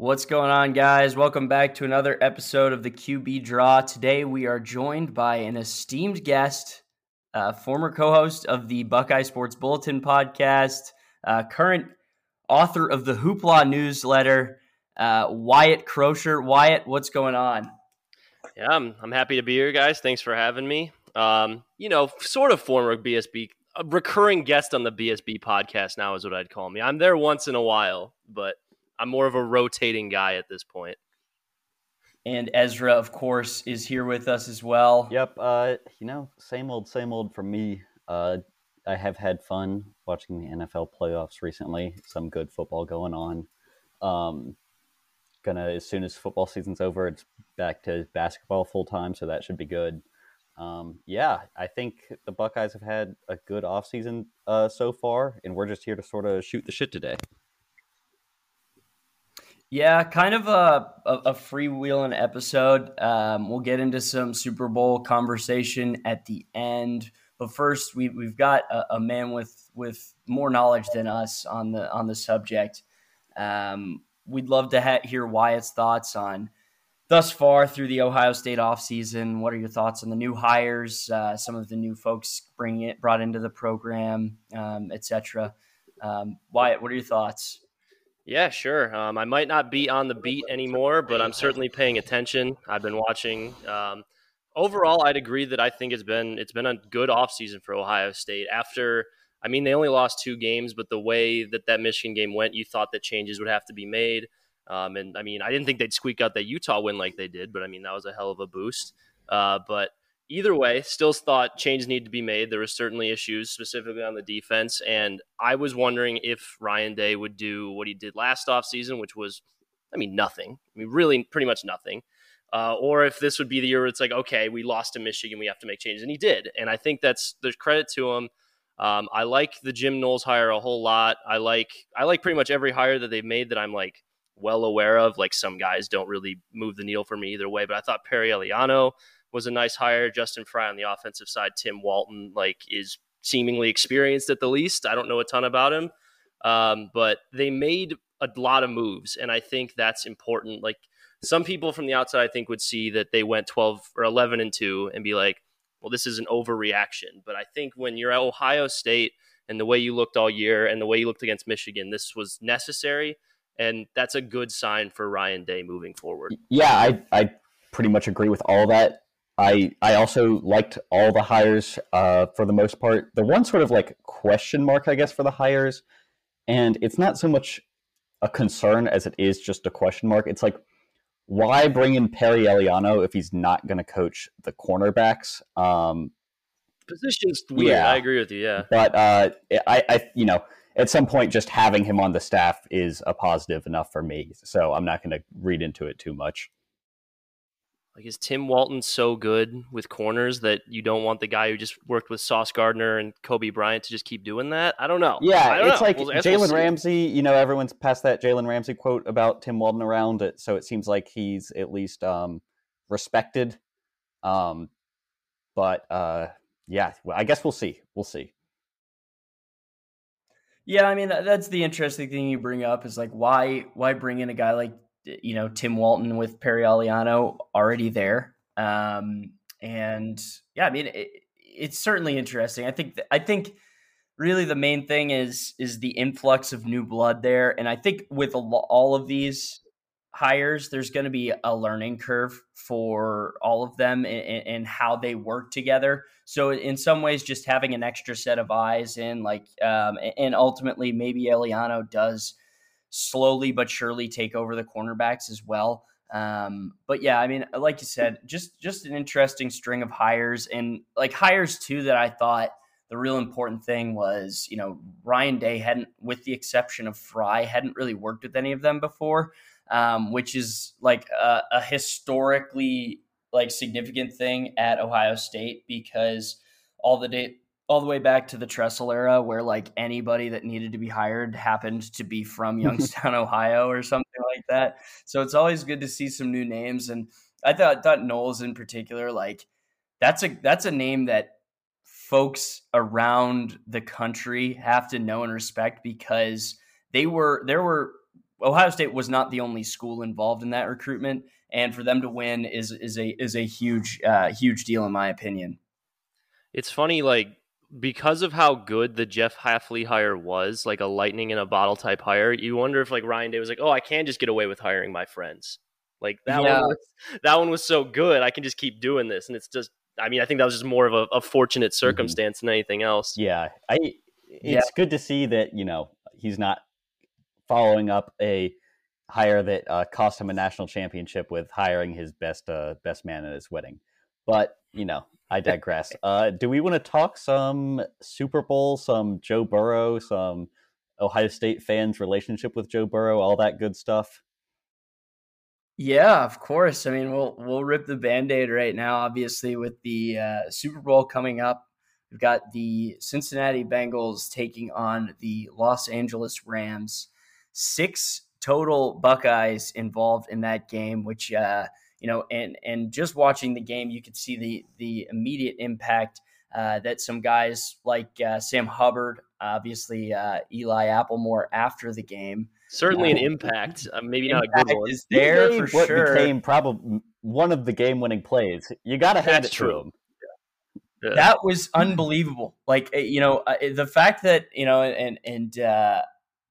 What's going on, guys? Welcome back to another episode of the QB Draw. Today we are joined by an esteemed guest, uh, former co host of the Buckeye Sports Bulletin podcast, uh, current author of the Hoopla newsletter, uh, Wyatt Crosher. Wyatt, what's going on? Yeah, I'm, I'm happy to be here, guys. Thanks for having me. Um, you know, sort of former BSB, recurring guest on the BSB podcast now is what I'd call me. I'm there once in a while, but I'm more of a rotating guy at this point. And Ezra, of course, is here with us as well. Yep. Uh, you know, same old, same old for me. Uh, I have had fun watching the NFL playoffs recently. Some good football going on. Um, gonna as soon as football season's over, it's back to basketball full time, so that should be good. Um, yeah, I think the Buckeyes have had a good offseason uh, so far, and we're just here to sort of shoot the shit today. Yeah, kind of a, a, a freewheeling episode. Um, we'll get into some Super Bowl conversation at the end, but first we, we've got a, a man with with more knowledge than us on the on the subject. Um, we'd love to ha- hear Wyatt's thoughts on thus far through the Ohio State offseason. What are your thoughts on the new hires, uh, some of the new folks bringing it brought into the program, um, etc. Um, Wyatt, what are your thoughts? Yeah, sure. Um, I might not be on the beat anymore, but I'm certainly paying attention. I've been watching. Um, overall, I'd agree that I think it's been it's been a good offseason for Ohio State. After, I mean, they only lost two games, but the way that that Michigan game went, you thought that changes would have to be made. Um, and I mean, I didn't think they'd squeak out that Utah win like they did, but I mean, that was a hell of a boost. Uh, but either way, still thought changes need to be made. There were certainly issues, specifically on the defense, and I was wondering if Ryan Day would do what he did last offseason, which was, I mean, nothing. I mean, really, pretty much nothing. Uh, or if this would be the year where it's like, okay, we lost to Michigan, we have to make changes, and he did. And I think that's there's credit to him. Um, I like the Jim Knowles hire a whole lot. I like I like pretty much every hire that they've made that I'm like well aware of. Like some guys don't really move the needle for me either way, but I thought Perry Eliano was a nice hire. Justin Frye on the offensive side, Tim Walton like is seemingly experienced at the least. I don't know a ton about him, um, but they made a lot of moves, and I think that's important. Like some people from the outside, I think would see that they went twelve or eleven and two and be like, "Well, this is an overreaction." But I think when you're at Ohio State and the way you looked all year and the way you looked against Michigan, this was necessary. And that's a good sign for Ryan Day moving forward. Yeah, I, I pretty much agree with all that. I I also liked all the hires uh, for the most part. The one sort of like question mark, I guess, for the hires, and it's not so much a concern as it is just a question mark. It's like why bring in Perry Eliano if he's not going to coach the cornerbacks? Um, Position's weird. Yeah, I agree with you. Yeah, but uh, I, I, you know, at some point, just having him on the staff is a positive enough for me. So I'm not going to read into it too much. Like, is Tim Walton so good with corners that you don't want the guy who just worked with Sauce Gardner and Coby Bryant to just keep doing that? I don't know. Yeah, don't it's know. like We'll- Jalen we'll. Ramsey. You know, everyone's passed that Jalen Ramsey quote about Tim Walton around it, so it seems like he's at least um, respected. Um, but uh, yeah, I guess we'll see. We'll see. Yeah, I mean that's the interesting thing you bring up is like why why bring in a guy like you know Tim Walton with Perry Eliano already there, um, and yeah, I mean it, it's certainly interesting. I think I think really the main thing is is the influx of new blood there, and I think with all of these hires, there's going to be a learning curve for all of them and, and how they work together. So in some ways, just having an extra set of eyes in, like, um, and ultimately maybe Eliano does slowly but surely take over the cornerbacks as well. Um, but yeah, I mean, like you said, just just an interesting string of hires and like hires too that I thought the real important thing was, you know, Ryan Day hadn't, with the exception of Frye, hadn't really worked with any of them before um, which is like a, a historically like significant thing at Ohio State because all the day all the way back to the Tressel era where like anybody that needed to be hired happened to be from Youngstown, Ohio or something like that. So it's always good to see some new names and I thought thought Knowles in particular like that's a that's a name that folks around the country have to know and respect because they were there were Ohio State was not the only school involved in that recruitment, and for them to win is is a is a huge uh, huge deal in my opinion. It's funny, like because of how good the Jeff Hafley hire was, like a lightning in a bottle type hire. You wonder if like Ryan Day was like, oh, I can just get away with hiring my friends. Like that yeah. one, was, that one was so good. I can just keep doing this, and it's just. I mean, I think that was just more of a, a fortunate mm-hmm. circumstance mm-hmm. than anything else. Yeah, I. It's yeah. good to see that you know he's not following up a hire that uh, cost him a national championship with hiring his best uh, best man at his wedding. But you know, I digress. Uh, do we want to talk some Super Bowl, some Joe Burrow, some Ohio State fans' relationship with Joe Burrow, all that good stuff? Yeah, of course. I mean, we'll we'll rip the band-aid right now. Obviously, with the uh, Super Bowl coming up, we've got the Cincinnati Bengals taking on the Los Angeles Rams six total Buckeyes involved in that game, which uh, you know, and and just watching the game, you could see the the immediate impact uh, that some guys like uh, Sam Hubbard, obviously uh, Eli Applemore after the game. Certainly an impact, uh, maybe not a good one. Is there for what sure. became probably one of the game-winning plays. You got to hand That's it true. to him. Yeah. That was unbelievable. Like eh, you know, uh, the fact that you know, and and uh,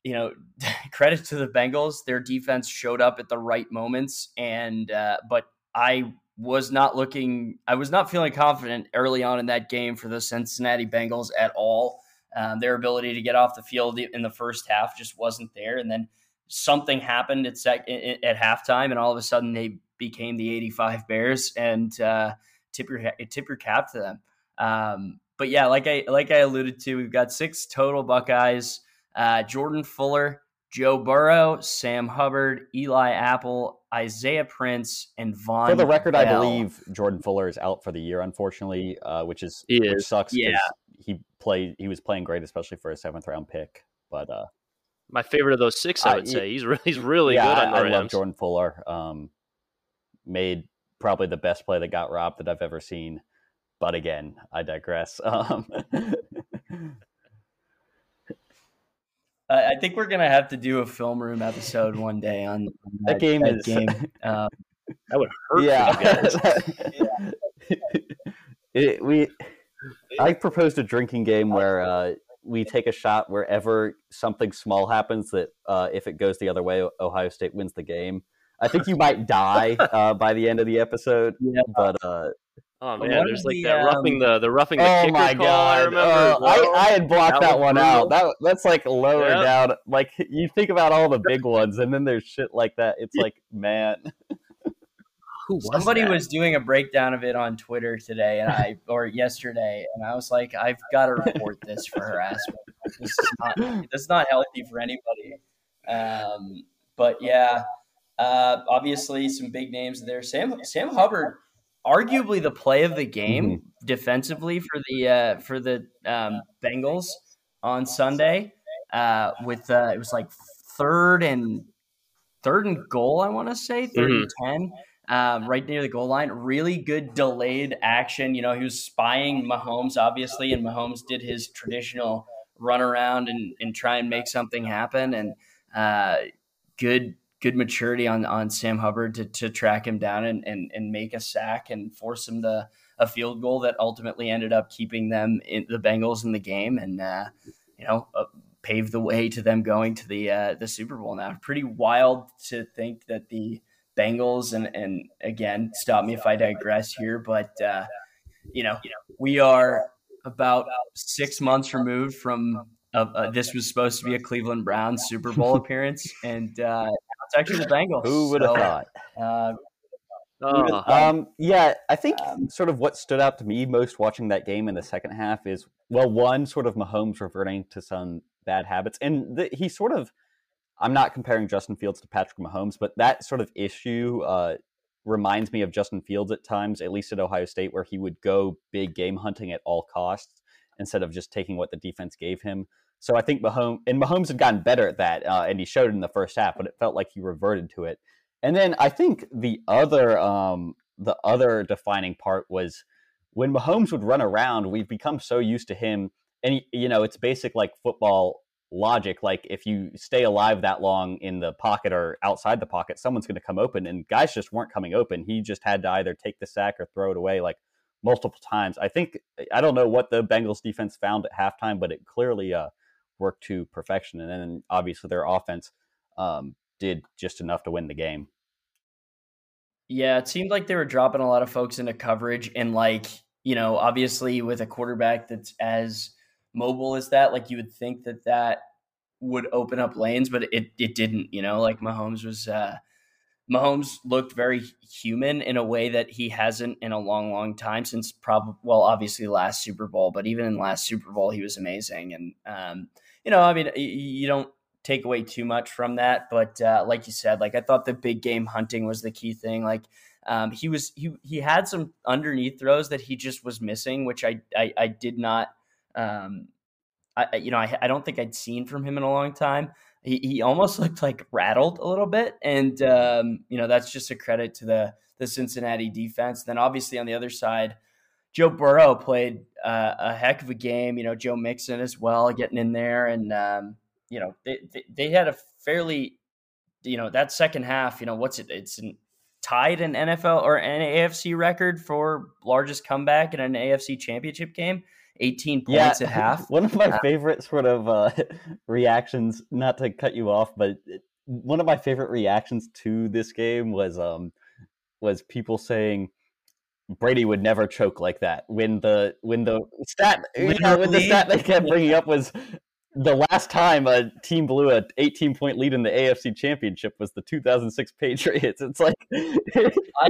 you know, credit to the Bengals. Their defense showed up at the right moments, and uh, but I was not looking. I was not feeling confident early on in that game for the Cincinnati Bengals at all. Um, their ability to get off the field in the first half just wasn't there, and then something happened at sec- at halftime, and all of a sudden they became the '85 Bears, and uh, tip your tip your cap to them. Um, but yeah, like I like I alluded to, we've got six total Buckeyes uh, Jordan Fuller, Joe Burrow, Sam Hubbard, Eli Apple, Isaiah Prince, and Vonn. For the record, Bell. I believe Jordan Fuller is out for the year, unfortunately, uh, which is he which sucks. Yeah, he played. He was playing great, especially for a seventh round pick. But uh, my favorite of those six, I would uh, say, he's really he's really yeah, good on the I, Rams. I love Jordan Fuller. Um, made probably the best play that got robbed that I've ever seen. But again, I digress. Um, I think we're gonna have to do a film room episode one day on, on that, that, game. That is game. Um, that would hurt. Yeah. it, we. I proposed a drinking game where uh, we take a shot wherever something small happens. That uh, if it goes the other way, Ohio State wins the game. I think you might die uh, by the end of the episode, yeah. but uh, Oh man, there's like the, that um, roughing the the roughing the oh kicker my call. God. I remember. Uh, I, I had blocked that, that one brutal. out. That that's like lower yep. down. Like you think about all the big ones, and then there's shit like that. It's like man. Was Somebody that? was doing a breakdown of it on Twitter today, and I or yesterday, and I was like, I've got to report this for harassment. This is not this is not healthy for anybody. Um, but yeah, uh, obviously some big names there. Sam Sam Hubbard arguably the play of the game mm-hmm. defensively for the uh, for the um, Bengals on Sunday. Uh, with uh, it was like third and third and goal, I want to say 3rd mm-hmm. and ten. Um, right near the goal line, really good delayed action. You know, he was spying Mahomes, obviously, and Mahomes did his traditional run around and, and try and make something happen. And uh, good good maturity on on Sam Hubbard to to track him down and and, and make a sack and force him to a field goal that ultimately ended up keeping them in the Bengals in the game and uh, you know uh, paved the way to them going to the uh, the Super Bowl. Now, pretty wild to think that the Bengals and and again, stop me if I digress here, but uh, you know we are about six months removed from uh, this was supposed to be a Cleveland Browns Super Bowl appearance, and uh, it's actually the Bengals. Who would have so, thought? Uh, oh. Um, yeah, I think um, sort of what stood out to me most watching that game in the second half is well, one sort of Mahomes reverting to some bad habits, and the, he sort of. I'm not comparing Justin Fields to Patrick Mahomes, but that sort of issue uh, reminds me of Justin Fields at times, at least at Ohio State, where he would go big game hunting at all costs instead of just taking what the defense gave him. So I think Mahomes and Mahomes had gotten better at that, uh, and he showed it in the first half, but it felt like he reverted to it. And then I think the other um, the other defining part was when Mahomes would run around. We've become so used to him, and he, you know it's basic like football logic. Like if you stay alive that long in the pocket or outside the pocket, someone's going to come open, and guys just weren't coming open. He just had to either take the sack or throw it away like multiple times. I think I don't know what the Bengals defense found at halftime, but it clearly uh, worked to perfection. And then obviously their offense um, did just enough to win the game. Yeah, it seemed like they were dropping a lot of folks into coverage, and like you know, obviously with a quarterback that's as mobile as that, like you would think that that would open up lanes, but it it didn't. You know, like Mahomes was. Uh, Mahomes looked very human in a way that he hasn't in a long, long time since probably well, obviously last Super Bowl, but even in last Super Bowl, he was amazing. And um, you know, I mean, you don't take away too much from that, but uh, like you said, like I thought the big game hunting was the key thing. Like um, he was he he had some underneath throws that he just was missing, which I I, I did not. Um, I, you know, I, I don't think I'd seen from him in a long time he, he almost looked like rattled a little bit. And, um, you know, that's just a credit to the, the Cincinnati defense. Then obviously on the other side, Joe Burrow played uh, a heck of a game. You know, Joe Mixon as well getting in there. And, um, you know, they, they, they, had a fairly, you know, that second half, you know, what's it? It's an, tied an NFL or an AFC record for largest comeback in an AFC championship game. 18 points yeah, at half. One of my uh, favorite sort of uh, reactions, not to cut you off, but one of my favorite reactions to this game was um was people saying Brady would never choke like that. When the when the stat you know, when the stat they kept bringing up was the last time a team blew a 18 point lead in the AFC Championship was the 2006 Patriots. It's like I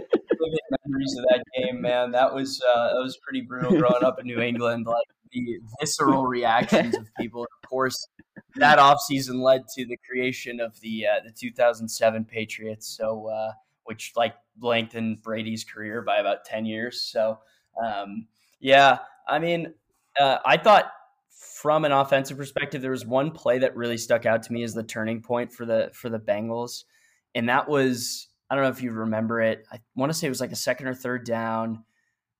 memories of that game, man. That was uh, that was pretty brutal growing up in New England. Like the visceral reactions of people. Of course, that offseason led to the creation of the uh, the 2007 Patriots. So uh, which like lengthened Brady's career by about 10 years. So um, yeah, I mean, uh, I thought from an offensive perspective, there was one play that really stuck out to me as the turning point for the for the Bengals, and that was I don't know if you remember it. I want to say it was like a second or third down.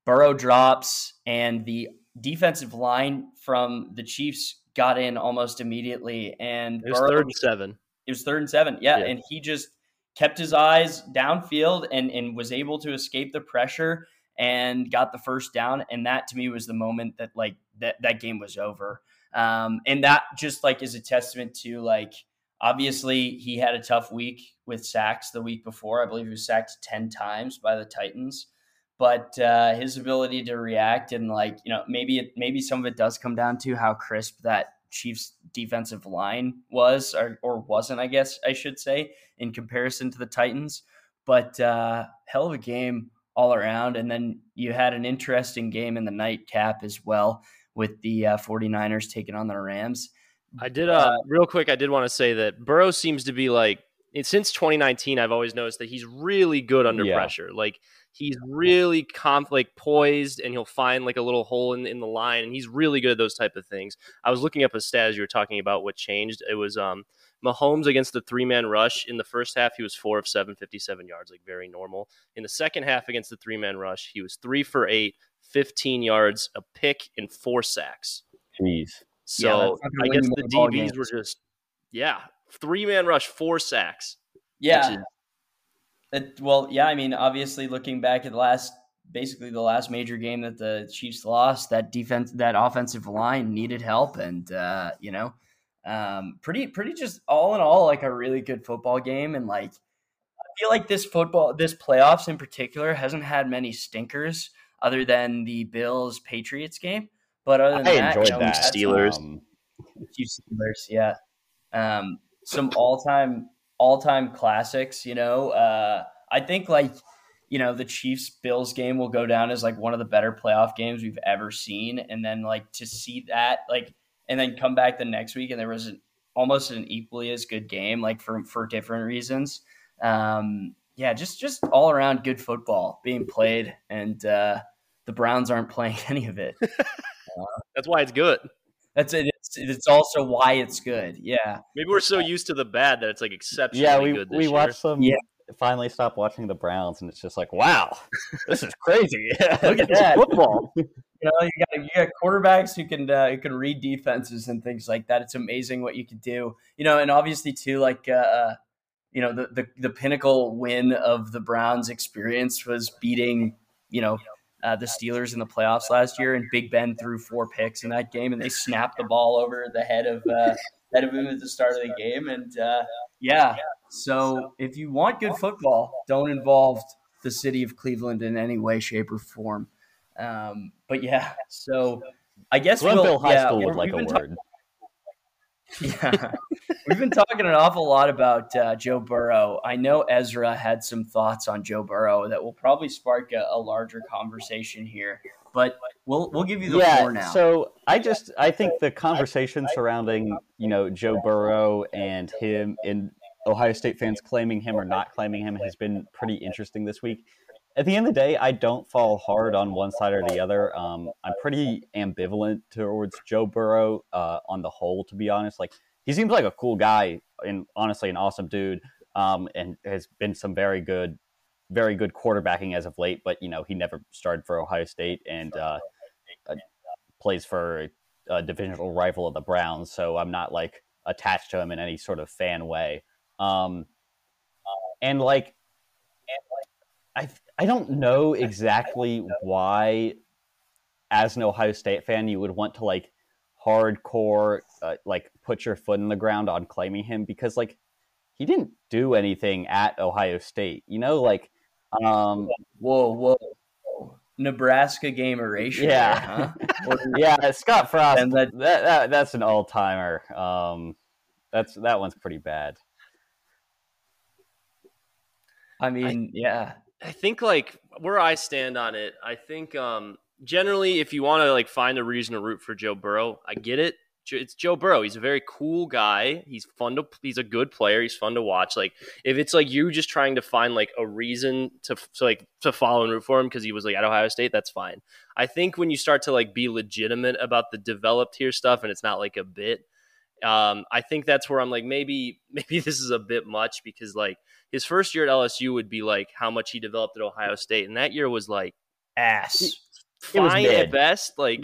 Burrow drops, and the defensive line from the Chiefs got in almost immediately. And it was Burrow, third and seven. It was third and seven. Yeah, yeah, and he just kept his eyes downfield and and was able to escape the pressure and got the first down. And that to me was the moment that like that that game was over. Um, and that just like is a testament to like obviously he had a tough week with sacks the week before. I believe he was sacked ten times by the Titans. But uh, his ability to react and like you know maybe it, maybe some of it does come down to how crisp that Chiefs defensive line was or, or wasn't, I guess I should say, in comparison to the Titans. But uh, hell of a game all around. And then you had an interesting game in the nightcap as well with the uh, 49ers taking on the Rams. I did, uh, uh, real quick, I did want to say that Burrow seems to be like, since 2019, I've always noticed that he's really good under yeah. pressure. Like, he's really conf- like poised and he'll find like a little hole in, in the line and he's really good at those type of things i was looking up a stat as you were talking about what changed it was um Mahomes against the three man rush in the first half, he was four of seven, 57 yards, like very normal. In the second half against the three man rush, he was three for eight, 15 yards, a pick, and four sacks. Jeez. So yeah, I guess the DBs were just, yeah, three man rush, four sacks. Yeah. It, well, yeah, I mean, obviously, looking back at the last, basically the last major game that the Chiefs lost, that defense, that offensive line needed help, and uh, you know, um, pretty, pretty just all in all, like a really good football game. And like, I feel like this football, this playoffs in particular, hasn't had many stinkers other than the Bills Patriots game. But other than I that, enjoyed you know, that. Steelers, um, Steelers, yeah. Um, some all time, all time classics. You know, uh, I think like you know the Chiefs Bills game will go down as like one of the better playoff games we've ever seen, and then like to see that like and then come back the next week and there was an, almost an equally as good game, like for for different reasons. Um, yeah, just just all around good football being played, and uh, the Browns aren't playing any of it. Uh, that's why it's good. That's it. It's, it's, also why it's good. Yeah. Maybe we're so used to the bad that it's like exceptionally yeah, we, good. we year. watched some. Yeah. finally stopped watching the Browns, and it's just like, wow, this is crazy. Look at this football. You know, you got you got quarterbacks who can uh, who can read defenses and things like that. It's amazing what you can do. You know, and obviously too, like uh, uh, you know, the, the the pinnacle win of the Browns' experience was beating you know uh, the Steelers in the playoffs last year, and Big Ben threw four picks in that game, and they snapped the ball over the head of uh, head of him at the start of the game, and uh, yeah. So if you want good football, don't involve the city of Cleveland in any way, shape, or form. Um, but yeah, so I guess Glenville we'll, High yeah, School would like a word. yeah, we've been talking an awful lot about uh, Joe Burrow. I know Ezra had some thoughts on Joe Burrow that will probably spark a, a larger conversation here, but we'll we'll give you the floor now. So I just I think the conversation surrounding you know Joe Burrow and him and Ohio State fans claiming him or not claiming him has been pretty interesting this week. At the end of the day, I don't fall hard on one side or the other. Um, I'm pretty ambivalent towards Joe Burrow uh, on the whole, to be honest. Like he seems like a cool guy and honestly an awesome dude, um, and has been some very good, very good quarterbacking as of late. But you know he never started for Ohio State and uh, uh, plays for a divisional rival of the Browns, so I'm not like attached to him in any sort of fan way. Um, and like, I I don't know exactly why, as an Ohio State fan, you would want to like hardcore uh, like put your foot in the ground on claiming him because like he didn't do anything at Ohio State. You know, like um, whoa, whoa, Nebraska game erasure. Yeah. there, huh? Yeah, Scott Frost. And that, that- that, that's an all timer. Um, that's that one's pretty bad. I mean, yeah, I think like where I stand on it, I think um generally if you want to like find a reason to root for Joe Burrow, I get it. It's Joe Burrow. He's a very cool guy. He's fun to he's a good player. He's fun to watch. Like if it's like you just trying to find like a reason to, to like to follow and root for him because he was like at Ohio State, that's fine. I think when you start to like be legitimate about the developed here stuff and it's not like a bit, um, I think that's where I'm like maybe maybe this is a bit much because like his first year at LSU would be like how much he developed at Ohio State, and that year was like ass. Fine at best. Like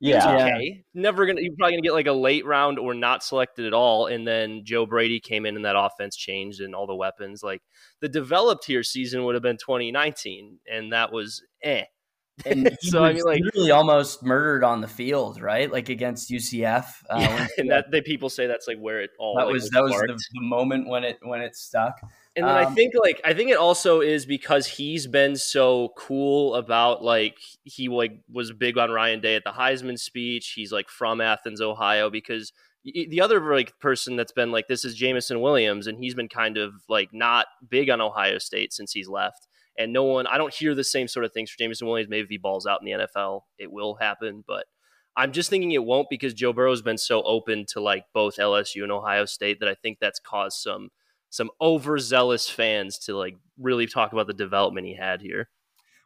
Yeah, Yeah. okay, never gonna you're probably gonna get like a late round or not selected at all, and then Joe Brady came in and that offense changed and all the weapons. Like the developed here season would have been 2019, and that was eh. And he So, I was mean, like- literally almost murdered on the field, right? Like against UCF. Uh, Yeah, and that they people say that's like where it all that like, was that was the, the moment when it when it stuck. And then I Um, think like I think it also is because he's been so cool about like he like was big on Ryan Day at the Heisman speech. He's like from Athens, Ohio because the other like person that's been like this is Jameson Williams and he's been kind of like not big on Ohio State since he's left. And no one I don't hear the same sort of things for Jameson Williams. Maybe if he balls out in the NFL, it will happen, but I'm just thinking it won't because Joe Burrow's been so open to like both LSU and Ohio State that I think that's caused some some overzealous fans to like really talk about the development he had here.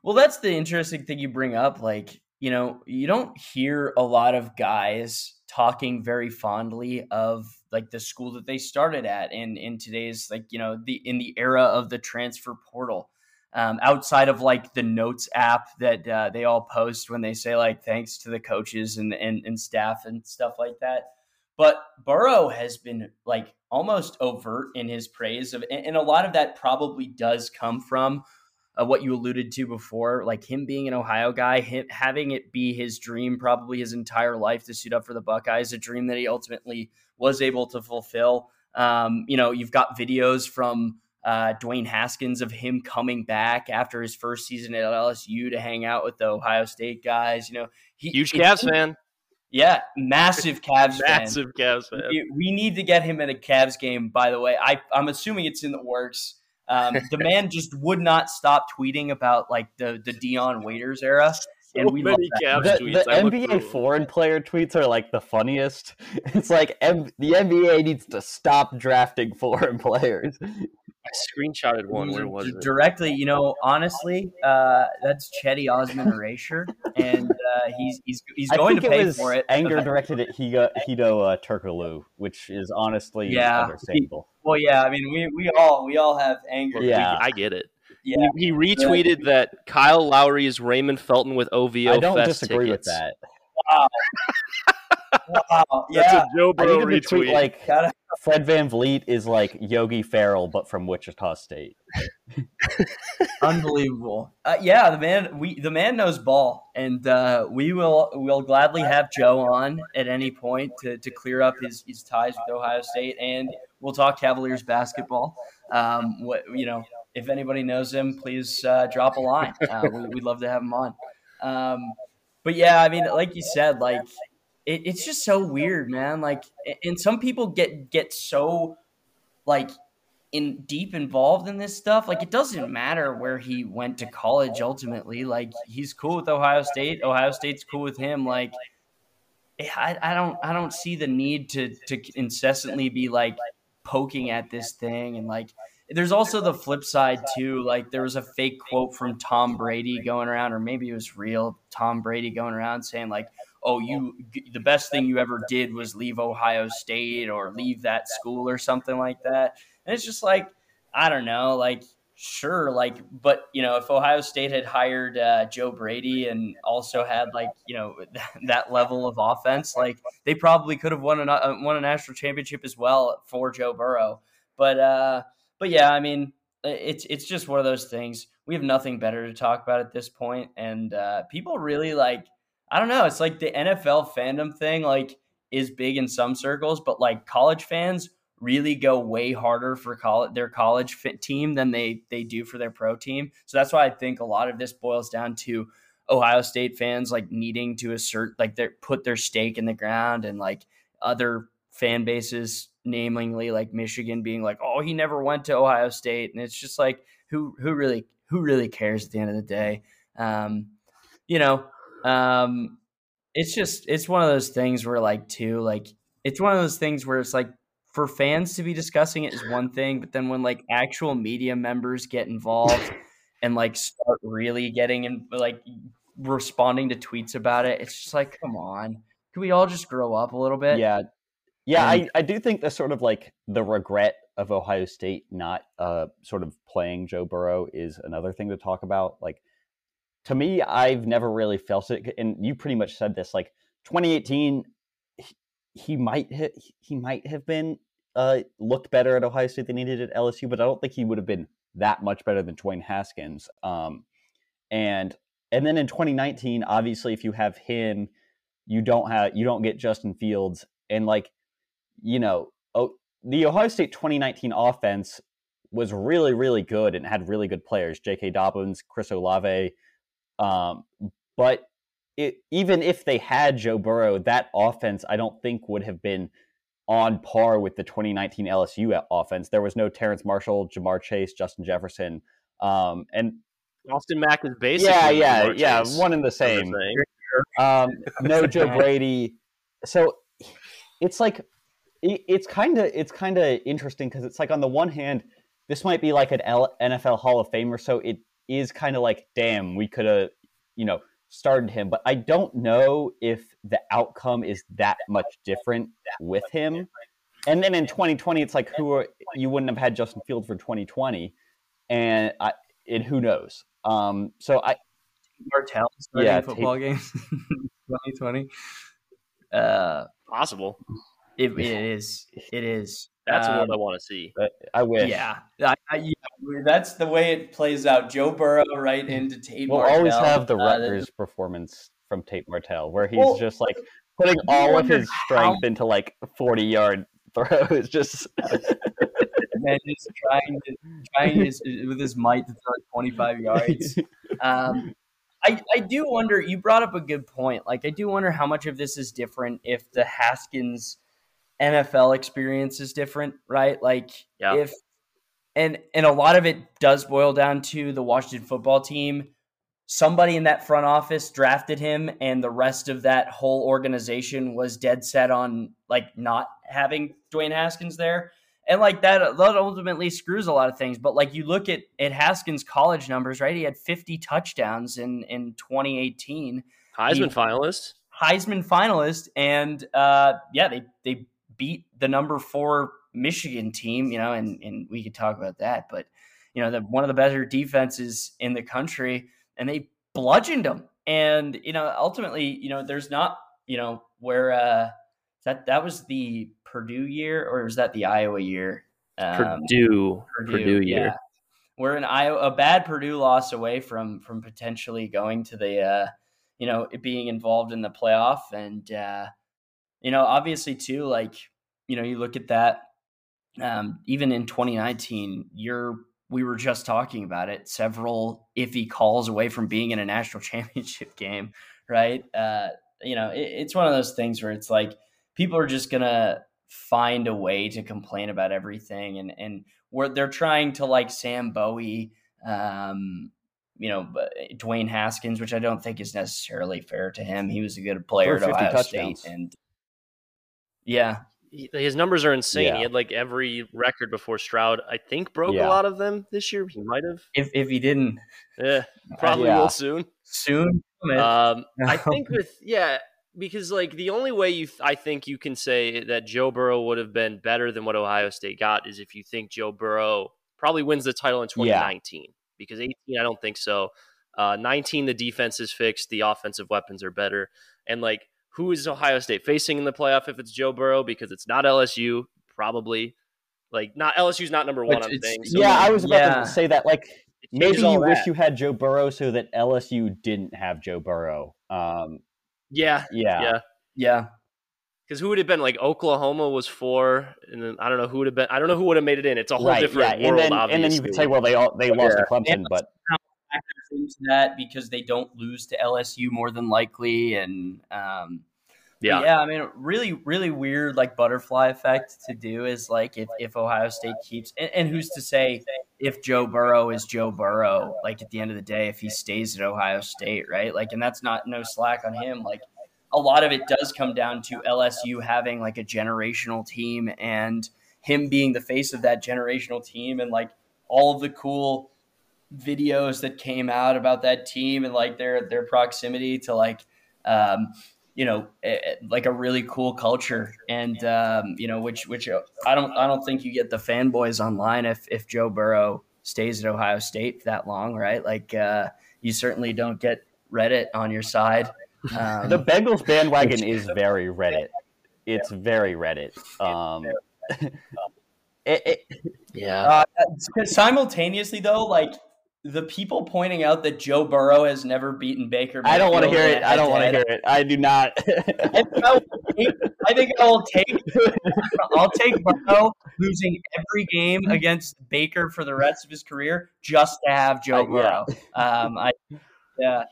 Well, that's the interesting thing you bring up. Like, you know, you don't hear a lot of guys talking very fondly of like the school that they started at in in today's like, you know, the in the era of the transfer portal. Um, outside of like the notes app that uh, they all post when they say like thanks to the coaches and, and and staff and stuff like that. But Burrow has been like almost overt in his praise of, and, a lot of that probably does come from uh, what you alluded to before, like him being an Ohio guy, him, having it be his dream probably his entire life to suit up for the Buckeyes, a dream that he ultimately was able to fulfill. Um, you know, you've got videos from uh, Dwayne Haskins of him coming back after his first season at LSU to hang out with the Ohio State guys. You know, he, Huge it- Cavs fan, Yeah, massive Cavs fan. massive Cavs fan. We, we need to get him at a Cavs game. By the way, I I'm assuming it's in the works. Um, the man just would not stop tweeting about like the the Dion Waiters era, and we love many that. The, the I looked through NBA foreign player tweets are like the funniest. It's like M- the NBA needs to stop drafting foreign players. I screenshotted one. Where was D- it? Directly, you know, honestly, uh, that's Cedi Osman erasure, and uh, he's he's he's going to pay it for it. anger directed at Hedo, Hedo uh, Turkoglu, which is honestly Yeah. understandable. Well, yeah, I mean, we, we all we all have anger. Yeah. I get it. yeah. He, he retweeted that Kyle Lowry is Raymond Felton with OVO I don't Fest disagree tickets. with that. Wow. wow. That's Yeah. a Joe I Burrow need to tweet retweet. like Gotta- Fred VanVleet is like Yogi Ferrell, but from Wichita State. Unbelievable. Uh, yeah, the man we the man knows ball, and uh, we will will gladly have Joe on at any point to, to clear up his, his ties with Ohio State, and we'll talk Cavaliers basketball. Um, what you know, if anybody knows him, please uh, drop a line. Uh, we, we'd love to have him on. Um, but yeah, I mean, like you said, like it, it's just so weird, man. Like, and some people get get so like in deep involved in this stuff. Like it doesn't matter where he went to college ultimately. Like he's cool with Ohio State. Ohio State's cool with him. Like eh, I, I don't I don't see the need to to incessantly be like poking at this thing and like there's also the flip side too. Like there was a fake quote from Tom Brady going around, or maybe it was real Tom Brady going around saying like, "Oh, you the best thing you ever did was leave Ohio State or leave that school or something like that." And it's just like, I don't know, like sure, like, but you know, if Ohio State had hired uh, Joe Brady and also had like you know that level of offense, like they probably could have won a uh, won a national championship as well for Joe Burrow. But uh, but yeah, I mean, it's it's just one of those things. We have nothing better to talk about at this point, and uh, people really like. I don't know. It's like the NFL fandom thing, like, is big in some circles, but like college fans really go way harder for college, their college fit team than they they do for their pro team. So that's why I think a lot of this boils down to Ohio State fans like needing to assert like they put their stake in the ground and like other fan bases namely like Michigan being like oh he never went to Ohio State and it's just like who who really who really cares at the end of the day um you know um it's just it's one of those things where like too like it's one of those things where it's like for fans to be discussing it is one thing, but then when like actual media members get involved and like start really getting and like responding to tweets about it, it's just like, come on. Can we all just grow up a little bit? Yeah, yeah, And- I, I do think the sort of like the regret of Ohio State not uh sort of playing Joe Burrow is another thing to talk about. Like to me, I've never really felt it, and you pretty much said this. Like 2018, he, he might ha- he might have been uh looked better at Ohio State than he did at LSU, but I don't think he would have been that much better than Dwayne Haskins. Um, and and then in 2019, obviously, if you have him, you don't have you don't get Justin Fields, and like you know, oh, the Ohio State 2019 offense was really, really good and had really good players, J.K. Dobbins, Chris Olave. Um, but it, even if they had Joe Burrow, that offense I don't think would have been on par with the 2019 LSU offense. There was no Terrace Marshall, Ja'Marr Chase, Justin Jefferson, um, and Austin Mack is basically yeah, yeah, yeah, one and the is what they're same. Um, no Joe Brady. So it's like it- it's kind of it's kind of interesting because it's like on the one hand, this might be like an L- NFL Hall of Famer, so it is kind of like, damn, we could have, you know, started him. But I don't know if the outcome is that much different with him. And then in 2020, it's like who are, you wouldn't have had Justin Fields for 2020, and I, and who knows? Um, so I Martell starting Yeah, football games 2020. Uh, Possible. it, it is. It is. That's Um, what I want to see. I wish. Yeah, I, I, yeah, that's the way it plays out. Joe Burrow right into Tate. We'll Martell. always have the Uh, Rutgers performance from Tate Martell, where he's Well, just like putting all of his strength into like forty yard throws. Just man is trying to trying his, with his might to throw 25 yards. Um, I, I do wonder. You brought up a good point. Like I do wonder how much of this is different if the Haskins NFL experience is different, right? Like Yeah. if and and a lot of it does boil down to the Washington football team. Somebody in that front office drafted him, and the rest of that whole organization was dead set on like not having Dwayne Haskins there and like that that ultimately screws a lot of things but like you look at at haskins college numbers right he had 50 touchdowns in in 2018 Heisman he- finalist. heisman finalist and uh yeah they they beat the number four Michigan team, you know, and and we could talk about that, but you know, the one of the better defenses in the country, and they bludgeoned them. And you know, ultimately, you know, there's not, you know, where uh, that that was the Purdue year, or was that the Iowa year? Um, Purdue, Purdue, Purdue year. Yeah. We're an Iowa, a bad Purdue loss away from from potentially going to the, uh, you know, being involved in the playoff, and uh, you know, obviously too, like you know, you look at that. Um, even in 2019, you're we were just talking about it. Several iffy calls away from being in a national championship game, right? Uh, you know, it, it's one of those things where it's like people are just gonna find a way to complain about everything, and and where they're trying to like Sam Bowie, um, you know, Dwayne Haskins, which I don't think is necessarily fair to him. He was a good player at Ohio touchdowns. State, and yeah, his numbers are insane. Yeah. He had like every record before Stroud. I think broke yeah. a lot of them this year. He might have. If if he didn't, yeah, probably yeah. will soon. Soon. Um, I think with yeah, because like the only way you th- I think you can say that Joe Burrow would have been better than what Ohio State got is if you think Joe Burrow probably wins the title in 2019 because 18 I don't think so. Uh, 19 the defense is fixed, the offensive weapons are better, and like who is Ohio State facing in the playoff if it's Joe Burrow? Because it's not LSU, probably. Like not LSU's not number one. I'm saying. So yeah, I was about yeah. to say that. Like maybe you wish you had Joe Burrow so that LSU didn't have Joe Burrow. Um, yeah, yeah, yeah, yeah. Because who would have been like Oklahoma was four, and then I don't know who would have been. I don't know who would have made it in. It's a whole right, different yeah. world. And then, and then you could say, well, they all they lost yeah. to Clemson, but factors into that because they don't lose to LSU more than likely, and um, yeah, yeah. I mean, really, really weird like butterfly effect to do is like if if Ohio State keeps and, and who's to say if Joe Burrow is Joe Burrow, like at the end of the day, if he stays at Ohio State, right? Like, and that's not no slack on him. Like, a lot of it does come down to LSU having like a generational team and him being the face of that generational team and like all of the cool videos that came out about that team and like their their proximity to like um, you know like a really cool culture. And um, you know which which I don't I don't think you get the fanboys online if if Joe Burrow stays at Ohio State that long right? Like uh, you certainly don't get Reddit on your side. Um, the Bengals bandwagon is very Reddit. It's very Reddit. Um, it, it, yeah. Uh, simultaneously though like the people pointing out that Joe Burrow has never beaten Baker. I don't want to hear it. I don't want to hear it. I do not. I think I will take. I'll take Burrow losing every game against Baker for the rest of his career just to have Joe Burrow. Yeah. Um, I yeah.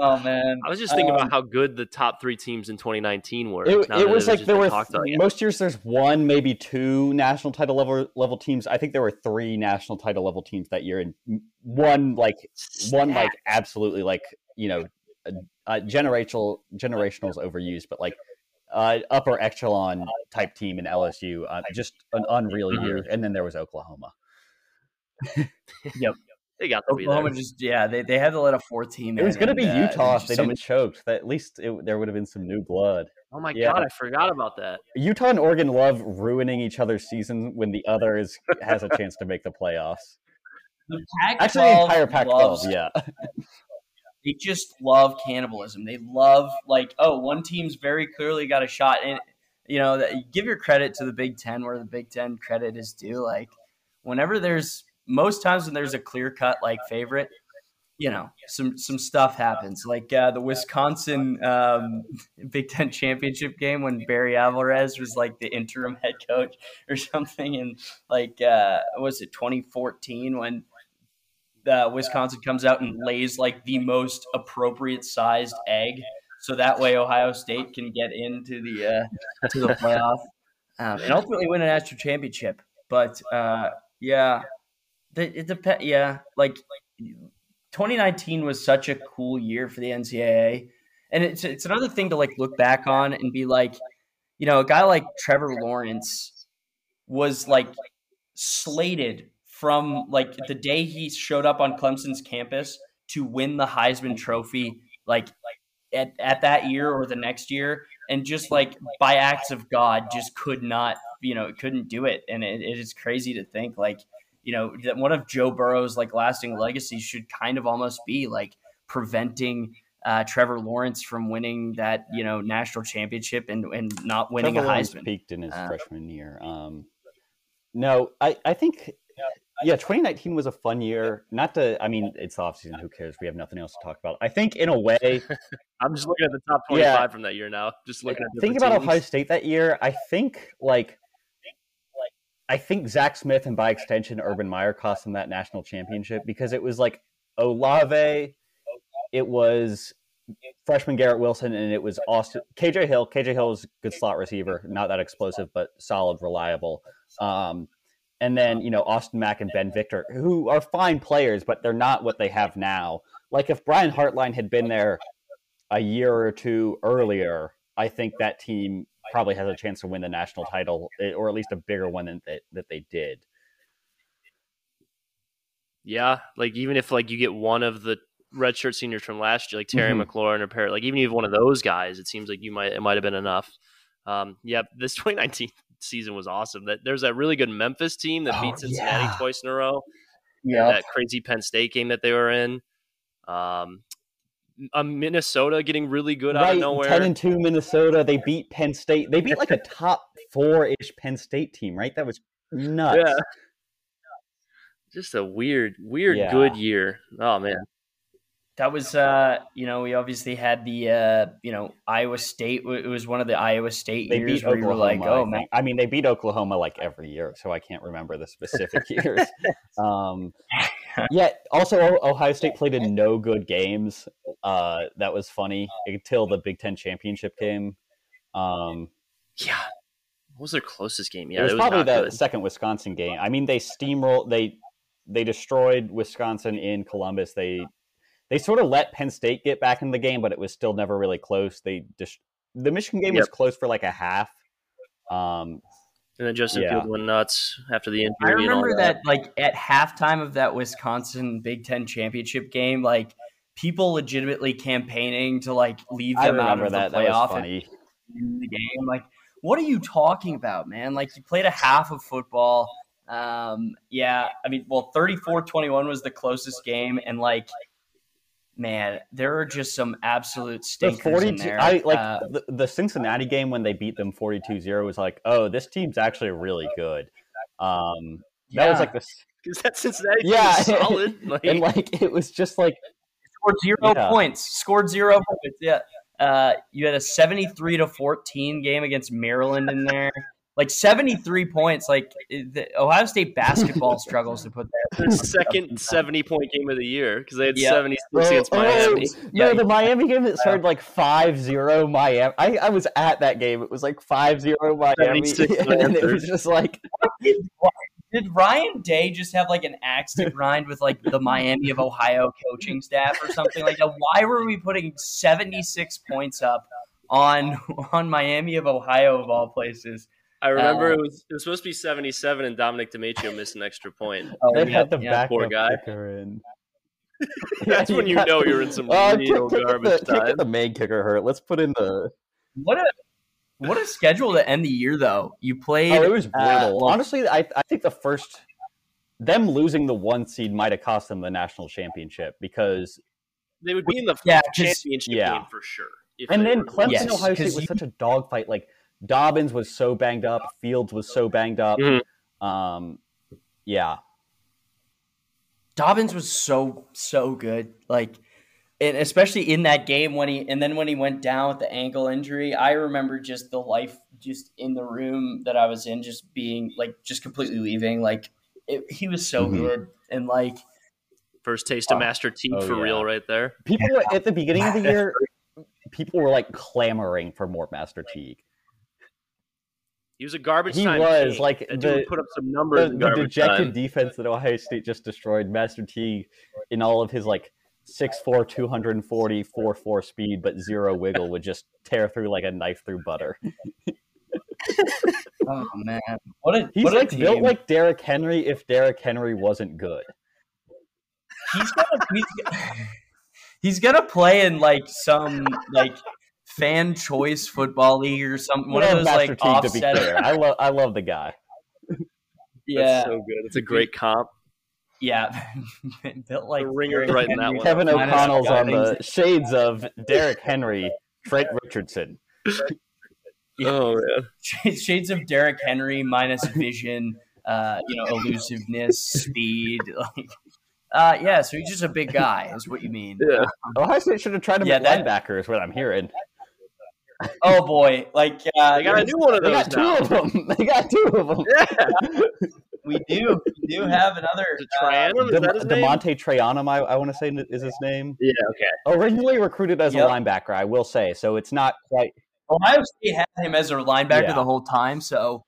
Oh man, I was just thinking um, about how good the top three teams in 2019 were. It, it was like there were th- most years there's one, maybe two national title level level teams. I think there were three national title level teams that year, and one like one like absolutely like you know, uh, generational generationals overused, but like uh, upper echelon type team in LSU, uh, just an unreal mm-hmm. year. And then there was Oklahoma. yep. They got to Oklahoma be there. just yeah, they, they had to let a fourth team. It was going to be uh, Utah if they didn't choke. That at least it, there would have been some new blood. Oh my yeah. god, I forgot about that. Utah and Oregon love ruining each other's season when the other is has a chance to make the playoffs. The Actually, the entire Pac-12, yeah. They just love cannibalism. They love like, oh, one team's very clearly got a shot, and you know, give your credit to the Big Ten where the Big Ten credit is due. Like, whenever there's most times when there's a clear cut like favorite, you know, some some stuff happens. Like uh, the Wisconsin um, Big Ten championship game when Barry Alvarez was like the interim head coach or something, and like uh, was it 2014 when uh, Wisconsin comes out and lays like the most appropriate sized egg, so that way Ohio State can get into the uh, to the playoff um, and ultimately win a national championship. But uh, yeah, it depends. Yeah, like 2019 was such a cool year for the NCAA, and it's it's another thing to like look back on and be like, you know, a guy like Trevor Lawrence was like slated from like the day he showed up on Clemson's campus to win the Heisman Trophy, like at, at that year or the next year, and just like by acts of God, just could not you know couldn't do it, and it, it is crazy to think like you know that one of Joe Burrow's like lasting legacies should kind of almost be like preventing uh, Trevor Lawrence from winning that you know national championship and and not winning Trevor a Lawrence Heisman. peaked in his Uh, freshman year. Um, no, I, I think yeah, 2019 was a fun year. Not to, I mean, it's off season. Who cares? We have nothing else to talk about. I think in a way, I'm just looking at the top Yeah. 25 from that year now. Just looking at think about teams. Ohio State that year. I think like, I think Zach Smith and by extension Urban Meyer cost them that national championship because it was like Olave, it was freshman Garrett Wilson, and it was Austin KJ Hill. KJ Hill is a good slot receiver, not that explosive, but solid, reliable. Um, and then you know Austin Mack and Ben Victor, who are fine players, but they're not what they have now. Like if Brian Hartline had been there a year or two earlier, I think that team probably has a chance to win the national title, eh, or at least a bigger one than they, that they did. Yeah, like even if like you get one of the redshirt seniors from last year, like Terry Mhm. McLaurin or Parris, like even if you have one of those guys, it seems like you might it might have been enough. Um, yeah, this 2019 season was awesome. That there's that really good Memphis team that Oh, beat Cincinnati yeah. twice in a row. Yeah, That crazy Penn State game that they were in. Um, a Minnesota getting really good out of nowhere. ten and two Minnesota. They beat Penn State. They beat like a top four ish Penn State team, right? That was nuts. Yeah. Just a weird, weird Yeah. good year. Oh man. that was uh you know we obviously had the uh you know Iowa State. It was one of the Iowa State They years beat where you were like, oh man. I mean, they beat Oklahoma like every year, so I can't remember the specific years. Um, yeah. Also, Ohio State played in no good games. Uh, that was funny until the Big Ten championship game. Um, Yeah. What was their closest game? Yeah, it was, it was probably the good. second Wisconsin game. I mean, they steamrolled. They they destroyed Wisconsin in Columbus. They they sort of let Penn State get back in the game, but it was still never really close. They just the Michigan game was Yep. close for like a half. Um, And then Justin Yeah. Fields went nuts after the injury. I and all remember that. that like at halftime of that Wisconsin Big Ten championship game, like people legitimately campaigning to like leave them out remember of that. the That was playoff funny. in the game. Like, what are you talking about, man? Like, you played a half of football. Um, yeah, I mean, well, 34 21 was the closest game. And, like, man, there are just some absolute The stinkers in 42 there. I like Uh, the, the Cincinnati game when they beat them 42-0 was like, "Oh, this team's actually really good." Um that was like this because that Cincinnati team Yeah. was solid. Like, and like it was just like scored zero Yeah. points. Scored zero points. Yeah. Uh, you had a 73 to 14 game against Maryland in there. Like 73 points. Like the Ohio State basketball struggles to put that. their second 70 point game of the year because they had Yep. 76 Oh, against oh, Miami. Oh, no, Yeah. the Miami game that started like 5-0 Miami. I, I was at that game. It was like 5-0 Miami. And then it was just like Did Ryan Day just have like an axe to grind with like the Miami of Ohio coaching staff or something like that? Why were we putting 76 points up on on Miami of Ohio of all places? I remember Uh, it was it was supposed to be 77 and Dominic DiMaccio missed an extra point. Oh, they had the yeah. backup poor guy. in. That's when you know you're in some Oh, real can't- can't garbage the, time. get the main kicker hurt. Let's put in the What a what a schedule to end the year though. You played Oh, it was uh, brutal. well, Honestly, I I think the first them losing the one seed might have cost them the national championship because They would be in the Yeah, 'cause- championship yeah. game for sure. and then Clemson Yes, Ohio State 'cause was you- such a dogfight. Like Dobbins was so banged up, Fields was so banged up. Mhm. Um, yeah, Dobbins was so so good. Like and especially in that game when he and then when he went down with the ankle injury, I remember just the life just in the room that I was in just being like just completely leaving. Like it, he was so Mhm. good and like First taste of Master T Oh, for yeah. real, right there. people were- at the beginning of the year, people were like clamoring for more Master Teague. He was a garbage He time. was, king. like, that dude the- put up some numbers The, the garbage dejected time. defense that Ohio State just destroyed. Master T, in all of his like 6'4", 240, 4'4 speed, but zero wiggle would just tear through like a knife through butter. oh man, what a He's what a like built like Derrick Henry if Derrick Henry wasn't good. he's gonna he's, he's gonna play in like some like fan choice football league or something. One Yeah, of those Master like Teague, to be offset. clear. I love I love the guy. Yeah, That's so good. It's a great comp. yeah. Built like The ringer's Derrick right in that one. Kevin Minus O'Connell's on the shades of Derrick Henry, Trent Richardson. Yeah. Oh man. Shades- shades of Derrick Henry minus vision, uh, you know, elusiveness, speed. Like, uh, yeah. So he's just a big guy, is what you mean. Yeah. Ohio State should have tried him Yeah, at that- linebacker, is what I'm hearing. Oh boy, like uh, I got a new one of those. They those got two of them. They got two of them. Yeah. we do, we do have another. Is it uh, Trianum? Is De- that his name? Demonte Trianum, I, I want to say is his name. Yeah. Okay. Originally recruited as Yep. a linebacker, I will say. So it's not quite. Ohio State had him as a linebacker Yeah. the whole time, so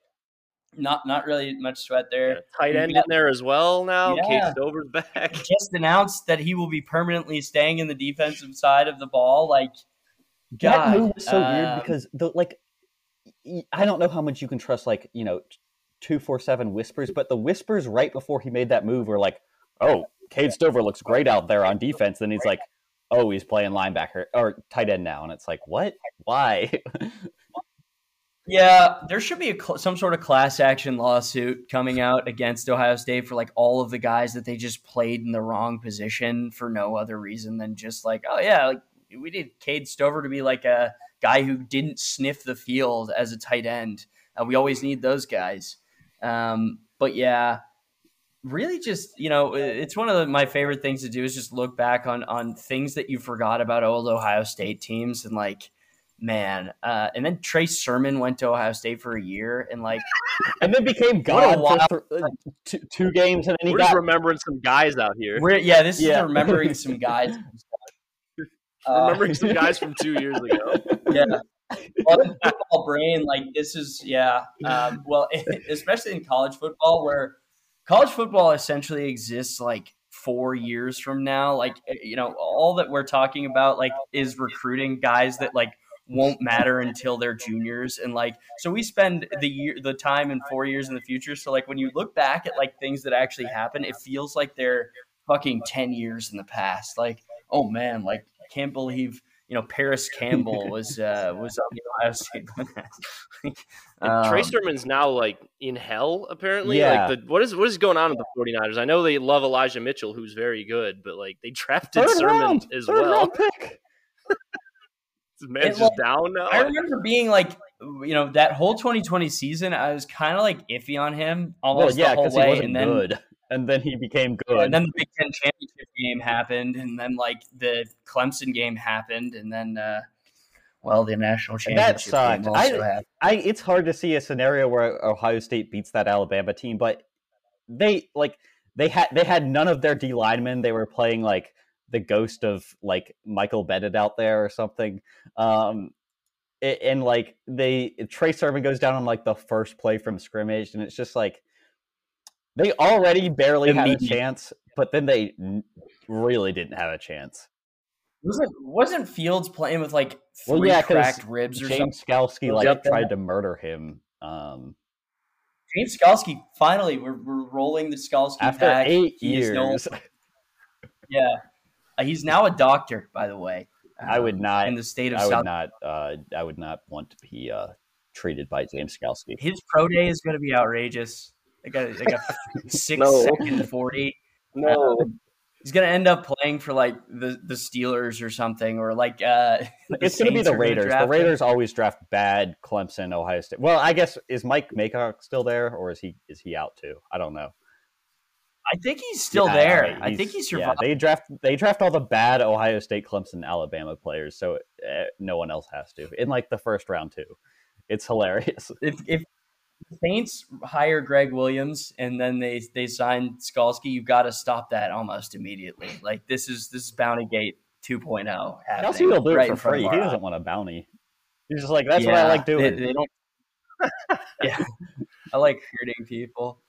not not really much sweat Yeah, there. tight end Yeah. in there as well now. Yeah. Cade Stover's back. Just announced that he will be permanently staying in the defensive side of the ball. Like, God, that move was so um, weird because the like, I don't know how much you can trust like you know, two four seven whispers, but the whispers right before he made that move were like, "Oh, Cade Stover looks great out there on defense." Then he's like, "Oh, he's playing linebacker or tight end now," and it's like, "What? Why?" Yeah, there should be a cl- some sort of class action lawsuit coming out against Ohio State for like all of the guys that they just played in the wrong position for no other reason than just like, oh yeah, like we need Cade Stover to be like a guy who didn't sniff the field as a tight end. Uh, we always need those guys. Um, but yeah, really just you know it's one of the, my favorite things to do is just look back on on things that you forgot about old Ohio State teams and like man uh, and then Trey Sermon went to Ohio State for a year and like and then became What God for th- uh, two, two games, and then he We're just got remembering some guys out here. we're, yeah this Yeah. is remembering some guys Uh, remembering some guys from two years ago. yeah. Well, football brain like this is yeah um, well especially in college football where college football essentially exists like four years from now. Like eh, you know all that we're talking about like is recruiting guys that like won't matter until they're juniors. And like so we spend the year the time in four years in the future. So like when you look back at like things that actually happen it feels like they're fucking 10 years in the past. Like oh man like i can't believe you know parris campbell was uh was on the ohio state Um, Trey Sermon's now like in hell apparently. Yeah. Like the, what is what is going on with the 49ers? I know they love Elijah Mitchell who's very good, but like they drafted third Sermon round, as third well. pick. This man's just down now. I remember being like, you know, that whole 2020 season, I was kind of like iffy on him Well, almost yeah, the whole way, wasn't and then good, and then he became good. and then the Big Ten championship game happened, and then like the Clemson game happened, and then uh, well, the national championship that sucked. I- happened. I it's hard to see a scenario where Ohio State beats that Alabama team, but they like they had they had none of their D linemen. They were playing like the ghost of like Michael Bennett out there or something. Um a- and like they Trey Sermon goes down on like the first play from scrimmage, and it's just like they already barely had a chance, but then they really didn't have a chance. Wasn't wasn't Fields playing with like Well, three yeah, 'cause cracked ribs or something? James Skalski like tried to murder him. Um, James Skalski, finally, we're, we're rolling the Skalski after back. eight He is no- years. yeah, uh, he's now a doctor, by the way. I would um, not- in the state of I South would not. Uh, I would not want to be uh, treated by James Skalski. his pro day is going to be outrageous. They got like a six No. second forty. no. He's going to end up playing for like the, the Steelers or something, or like uh, It's going to be the Raiders. The draft him. Raiders always draft bad Clemson, Ohio State. Well, I guess is Mike Mayock still there, or is he is he out too? I don't know. I think he's still Yeah, there. I he's- think he yeah, survived. they draft they draft all the bad Ohio State, Clemson, Alabama players, so uh, no one else has to in like the first round too. It's hilarious. if if the Saints hire Gregg Williams and then they they sign Skalski, you've got to stop that almost immediately. Like this is this is Bounty Gate 2.0 happening. Kelsey will do it right for free. He doesn't want a bounty. He's just like that's what I like doing. They, they don't. yeah, I like hurting people.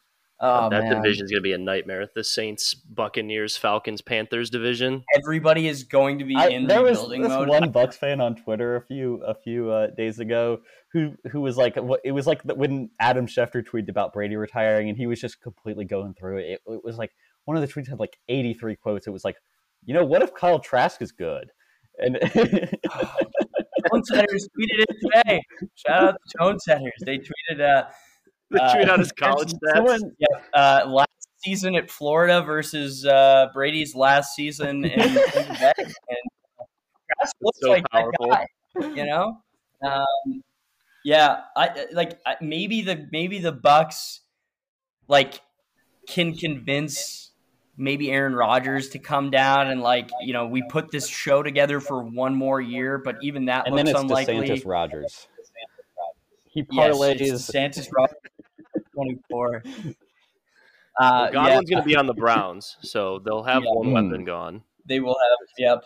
Oh that man, is gonna be a nightmare. The Saints, Buccaneers, Falcons, Panthers division. everybody is going to be I, in there was rebuilding this mode. one Bucks fan on Twitter a few a few uh, days ago who who was like it was like when Adam Schefter tweeted about Brady retiring and he was just completely going through it. It, it was like one of the tweets had like 83 quotes. It was like, you know, what if Kyle Trask is good? And Tone Setters tweeted it today. Shout out to Tone Centers. They tweeted uh, The uh, tweet out his college stats. Someone, yeah, uh, last season at Florida versus uh, Brady's last season in Green Bay, and Trask looks so like powerful. that guy. You know, um, yeah, I like I, maybe the maybe the Bucks like can convince maybe Aaron Rodgers to come down and like you know we put this show together for one more year, but even that and then looks it's unlikely. DeSantis Rodgers. He Yes, parlays. it's DeSantis Rodgers, twenty four. Uh, Godwin's yeah, going to be on the Browns, so they'll have Yeah. one Hmm. weapon gone. they will have. Yep.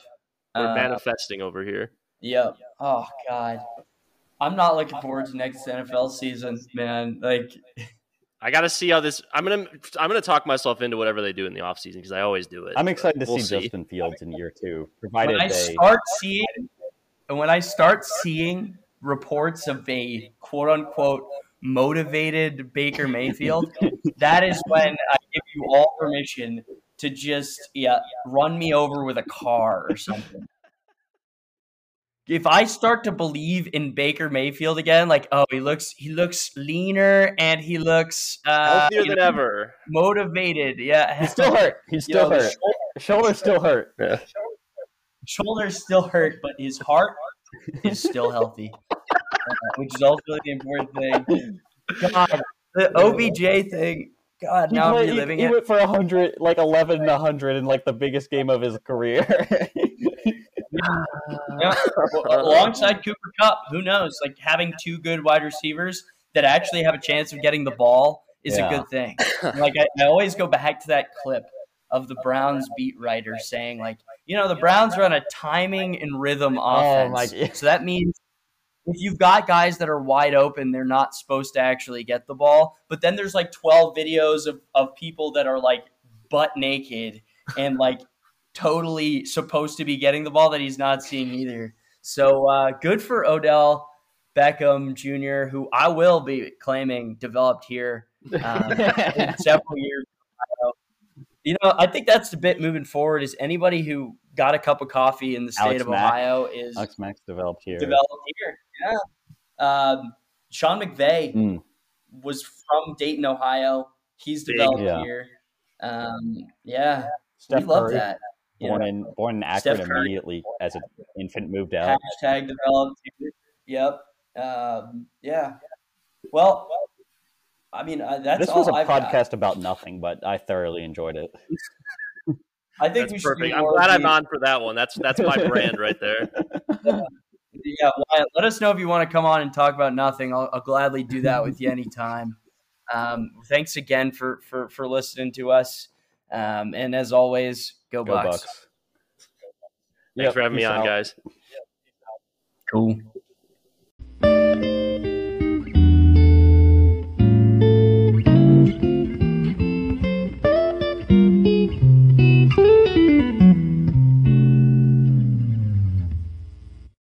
We're Uh, manifesting over here. Yep. Oh God, I'm not looking forward to next NFL season, man. Like, I got to see how this. I'm gonna. I'm gonna talk myself into whatever they do in the offseason because I always do it. I'm excited to We'll see, see. Justin Fields in year two, provided when I they. start seeing, and when I start seeing reports of a quote unquote motivated Baker Mayfield, that is when I give you all permission to just yeah run me over with a car or something. If I start to believe in Baker Mayfield again, like oh he looks he looks leaner and he looks uh, Healthier than know, ever. motivated, yeah, He's still hurt. He's You know, still hurt. Shoulder still hurt. Yeah. shoulders still hurt, but his heart is still healthy, which is also the important thing. God, the OBJ thing. God, He, now I'm played- he- reliving he it. went for hundred, like eleven and hundred in like the biggest game of his career. Yeah. Well, alongside Cooper Kupp, who knows? Like having two good wide receivers that actually have a chance of getting the ball is Yeah. a good thing. Like I, I always go back to that clip of the Browns beat writer saying, like, you know, the Browns run a timing and rhythm Oh, my offense. God. So that means if you've got guys that are wide open, they're not supposed to actually get the ball. But then there's like 12 videos of, of people that are like butt naked and like totally supposed to be getting the ball that he's not seeing either. So uh, good for Odell Beckham Jr., who I will be claiming developed here um, several years. You know, I think that's the bit moving forward. Is anybody who got a cup of coffee in the state Alex of Mack. Ohio is Alex Mack developed here. developed here. Yeah. Um, Sean McVay Mm. was from Dayton, Ohio. He's Big. developed Yeah. here. Um, yeah, Steph we love Curry, that. You born know, in born in Steph Akron Curry. immediately as an infant, moved out. hashtag developed here. Yep. Um, yeah. Well, I mean, uh, that's This all was a I've got. podcast about nothing, but I thoroughly enjoyed it. I think we That's should do perfect. I'm glad I'm on for that one. That's that's my brand right there. Yeah, Wyatt, let us know if you want to come on and talk about nothing. I'll, I'll gladly do that with you anytime. Um, thanks again for for for listening to us. Um, and as always, go, Go Bucks. Bucks. Thanks Yep, for having me on, out. guys. Cool.